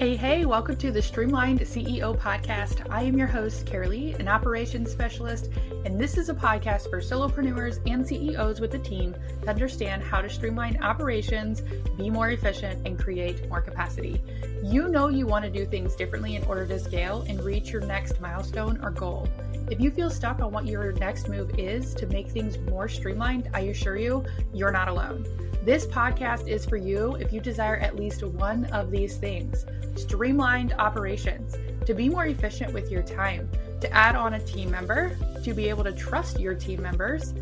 Hey, hey, welcome to the Streamlined CEO podcast. I am your host, Karalee, an operations specialist, and this is a podcast for solopreneurs and CEOs with a team to understand how to streamline operations, be more efficient, and create more capacity. You know you want to do things differently in order to scale and reach your next milestone or goal. If you feel stuck on what your next move is to make things more streamlined, I assure you, you're not alone. This podcast is for you if you desire at least one of these things streamlined operations, to be more efficient with your time, to add on a team member, to be able to trust your team members,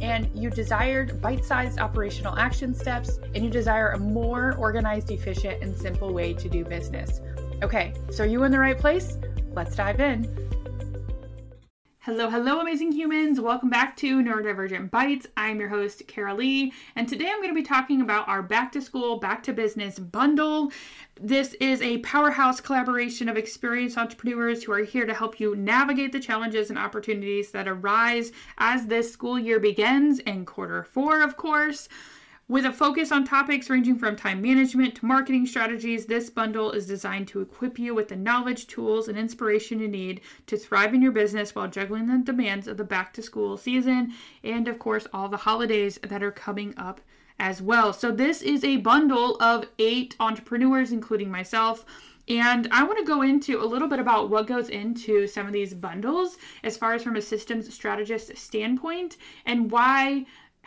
and you desired bite sized operational action steps, and you desire a more organized, efficient, and simple way to do business. Okay, so are you in the right place? Let's dive in. Hello, hello, amazing humans. Welcome back to Neurodivergent Bites. I'm your host, Karalee, and today I'm going to be talking about our back to school, back to business bundle. This is a powerhouse collaboration of experienced entrepreneurs who are here to help you navigate the challenges and opportunities that arise as this school year begins in quarter four, of course. With a focus on topics ranging from time management to marketing strategies, this bundle is designed to equip you with the knowledge, tools, and inspiration you need to thrive in your business while juggling the demands of the back to school season and, of course, all the holidays that are coming up as well. So, this is a bundle of eight entrepreneurs, including myself. And I want to go into a little bit about what goes into some of these bundles as far as from a systems strategist standpoint and why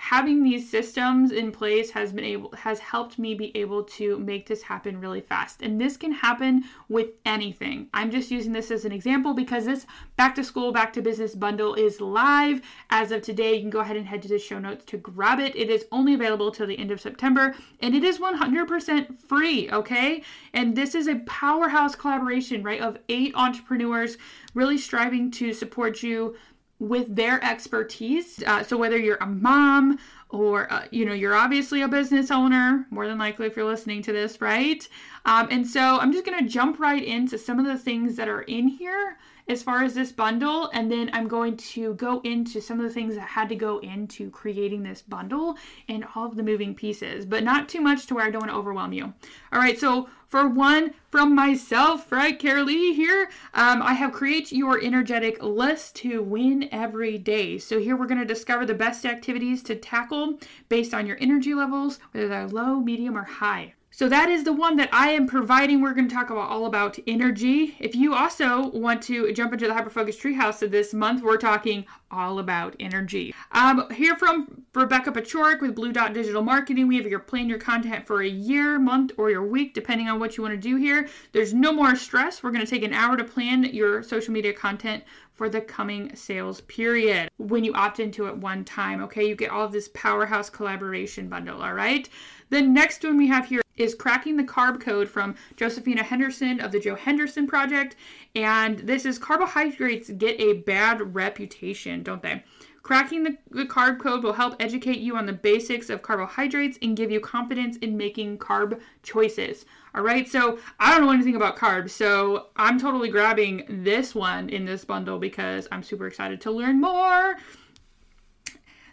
having these systems in place has been able has helped me be able to make this happen really fast. And this can happen with anything. I'm just using this as an example because this back to school back to business bundle is live as of today. You can go ahead and head to the show notes to grab it. It is only available till the end of september and it is 100% free okay? And this is a powerhouse collaboration right of eight entrepreneurs really striving to support you with their expertise. Uh, so whether you're a mom or uh, you know you're obviously a business owner, more than likely if you're listening to this, right? Um, and so I'm just gonna jump right into some of the things that are in here as far as this bundle, and then I'm going to go into some of the things that had to go into creating this bundle and all of the moving pieces, but not too much to where I don't want to overwhelm you. All right, so for one from myself, right, Karalee here, um, I have create your energetic list to win every day. So here we're going to discover the best activities to tackle based on your energy levels, whether they're low, medium, or high. So that is the one that I am providing. We're going to talk about all about energy. If you also want to jump into the Hyperfocus Treehouse of this month, we're talking all about energy. Um, here from Rebecca Pachorik with Blue Dot Digital Marketing, we have your plan your content for a year, month, or your week, depending on what you want to do here. There's no more stress. We're going to take an hour to plan your social media content for the coming sales period when you opt into it one time. Okay, you get all of this powerhouse collaboration bundle. All right. The next one we have here is Cracking the Carb Code from Josephina Henderson of the Joe Henderson Project. And this is carbohydrates get a bad reputation, don't they? Cracking the, the, carb code will help educate you on the basics of carbohydrates and give you confidence in making carb choices. All right, so I don't know anything about carbs, so I'm totally grabbing this one in this bundle because I'm super excited to learn more.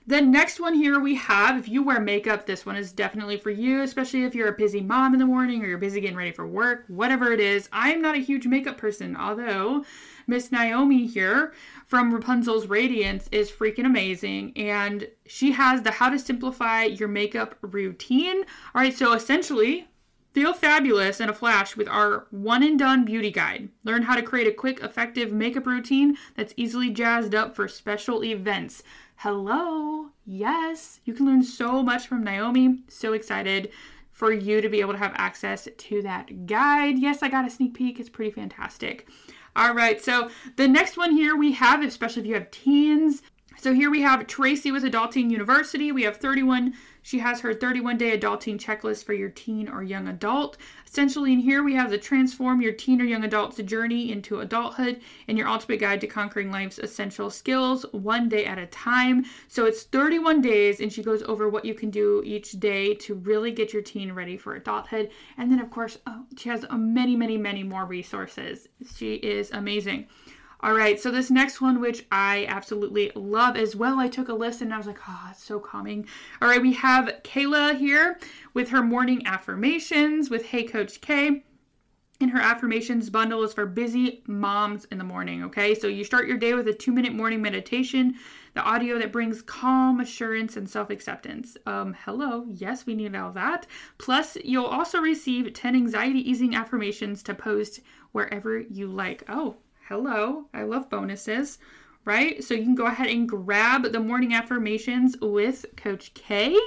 The next one here we have, if you wear makeup, this one is definitely for you, especially if you're a busy mom in the morning or you're busy getting ready for work, whatever it is. I'm not a huge makeup person, although Miss Naomi here from Rapunzel's Radiance is freaking amazing. And she has the how to simplify your makeup routine. All right, so essentially, Feel fabulous in a flash with our one and done beauty guide. Learn how to create a quick, effective makeup routine that's easily jazzed up for special events. Hello. Yes, you can learn so much from Naomi. So excited for you to be able to have access to that guide. Yes, I got a sneak peek. It's pretty fantastic. All right, so the next one here we have, especially if you have teens. So here we have Tracy with Adulting University. We have 31 she has her 31 day adulting checklist for your teen or young adult. Essentially, in here we have the transform your teen or young adult's journey into adulthood and your ultimate guide to conquering life's essential skills one day at a time. So it's 31 days, and she goes over what you can do each day to really get your teen ready for adulthood. And then, of course, oh, she has many, many, many more resources. She is amazing. All right, so this next one, which I absolutely love as well, I took a listen and I was like, oh, it's so calming. All right, we have Kayla here with her morning affirmations with Hey Coach K. And her affirmations bundle is for busy moms in the morning, okay? So you start your day with a two minute morning meditation, the audio that brings calm, assurance, and self acceptance. Um, hello, yes, we need all that. Plus, you'll also receive 10 anxiety easing affirmations to post wherever you like. Oh, hello, I love bonuses, right? So you can go ahead and grab the morning affirmations with Coach K.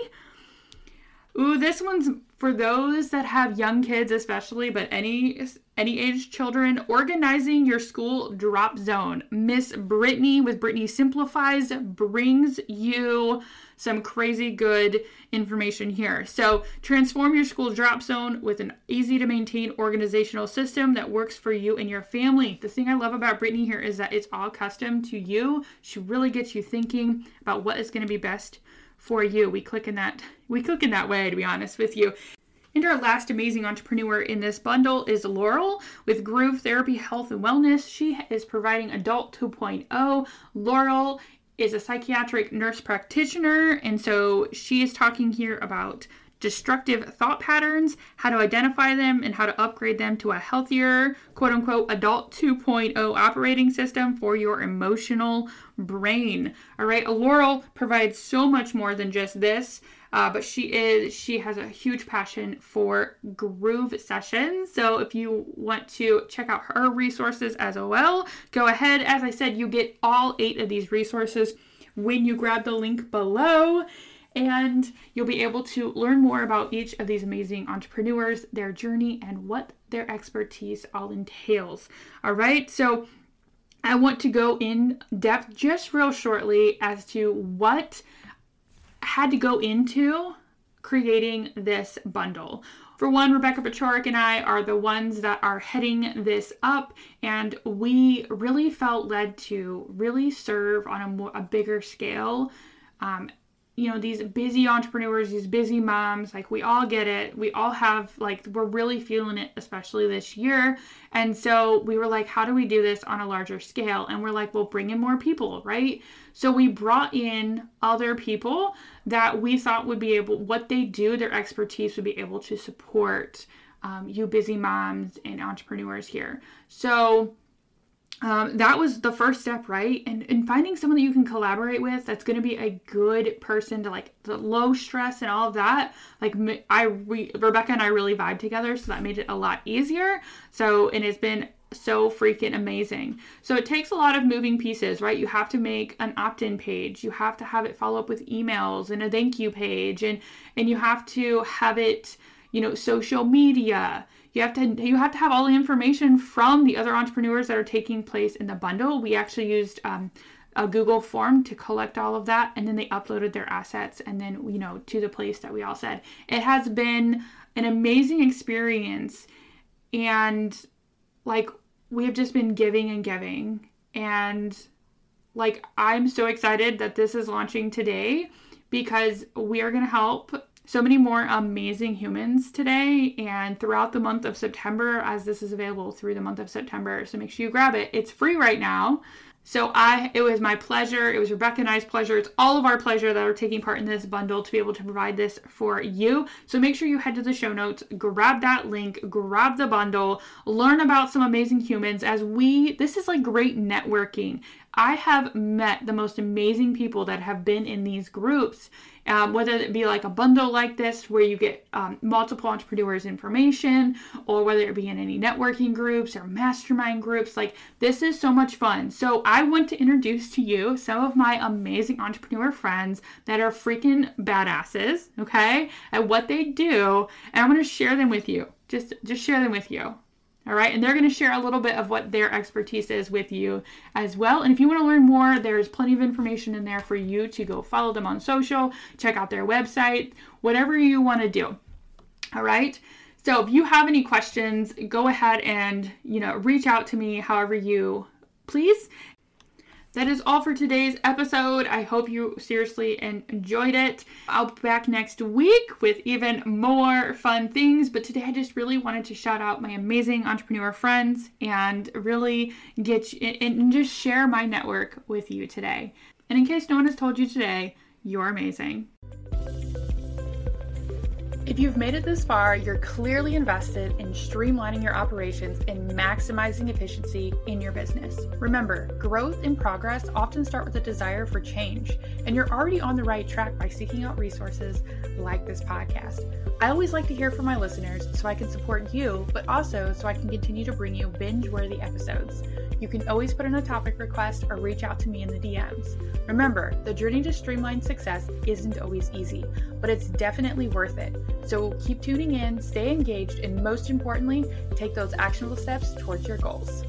Ooh, this one's for those that have young kids especially but any any age children organizing your school drop zone. Miss brittany with brittany simplifies brings you some crazy good information here. So transform your school drop zone with an easy to maintain organizational system that works for you and your family. The thing i love about brittany here is that it's all custom to you. She really gets you thinking about what is going to be best for you. We click in that we click in that way to be honest with you. And our last amazing entrepreneur in this bundle is Laurel with Groove Therapy Health and Wellness. She is providing Adult 2.0. Laurel is a psychiatric nurse practitioner, and so she is talking here about destructive thought patterns, how to identify them, and how to upgrade them to a healthier, quote unquote, adult 2.0 operating system for your emotional brain. All right, Laurel provides so much more than just this. Uh, but she is she has a huge passion for groove sessions so if you want to check out her resources as well go ahead as i said you get all eight of these resources when you grab the link below and you'll be able to learn more about each of these amazing entrepreneurs, their journey, and what their expertise all entails. All right, so I want to go in depth just real shortly as to what had to go into creating this bundle. For one, Rebecca Pachorik and I are the ones that are heading this up, and we really felt led to really serve on a, more, a bigger scale um, you know these busy entrepreneurs these busy moms like we all get it. We all have like we're really feeling it especially this year. And so we were like how do we do this on a larger scale? And we're like well bring in more people right? So we brought in other people that we thought would be able what they do their expertise would be able to support um, you busy moms and entrepreneurs here. So um, that was the first step, right? And, and finding someone that you can collaborate with that's going to be a good person to like the low stress and all of that. Like I, we, Rebecca and I really vibe together, so that made it a lot easier. So, and it's been so freaking amazing. So it takes a lot of moving pieces, right? You have to make an opt-in page. You have to have it follow up with emails and a thank you page and and you have to have it, you know, social media you have to you have to have all the information from the other entrepreneurs that are taking place in the bundle. We actually used um, a Google form to collect all of that, and then they uploaded their assets, and then you know to the place that we all said. It has been an amazing experience, and like we have just been giving and giving, and like I'm so excited that this is launching today because we are going to help so many more amazing humans today and throughout the month of September, as this is available through the month of September. So make sure you grab it. It's free right now. So I it was my pleasure. It was Rebecca and I's pleasure. It's all of our pleasure that are taking part in this bundle to be able to provide this for you. So make sure you head to the show notes, grab that link, grab the bundle, learn about some amazing humans as we this is like great networking. I have met the most amazing people that have been in these groups um, whether it be like a bundle like this where you get um, multiple entrepreneurs information or whether it be in any networking groups or mastermind groups like this is so much fun. So i want to introduce to you some of my amazing entrepreneur friends that are freaking badasses okay at what they do and i'm going to share them with you. Just just share them with you all right, and they're going to share a little bit of what their expertise is with you as well. And if you want to learn more, there's plenty of information in there for you to go follow them on social, check out their website, whatever you want to do. All right. So if you have any questions, go ahead and, you know, reach out to me however you please that is all for today's episode. I hope you seriously enjoyed it. I'll be back next week with even more fun things. But today I just really wanted to shout out my amazing entrepreneur friends and really get you, and just share my network with you today. And in case no one has told you today, you're amazing. If you've made it this far, you're clearly invested in streamlining your operations and maximizing efficiency in your business. Remember, growth and progress often start with a desire for change, and you're already on the right track by seeking out resources like this podcast. I always like to hear from my listeners so I can support you, but also so I can continue to bring you binge worthy episodes. You can always put in a topic request or reach out to me in the DMs. Remember, the journey to streamline success isn't always easy, but it's definitely worth it. So keep tuning in, stay engaged, and most importantly, take those actionable steps towards your goals.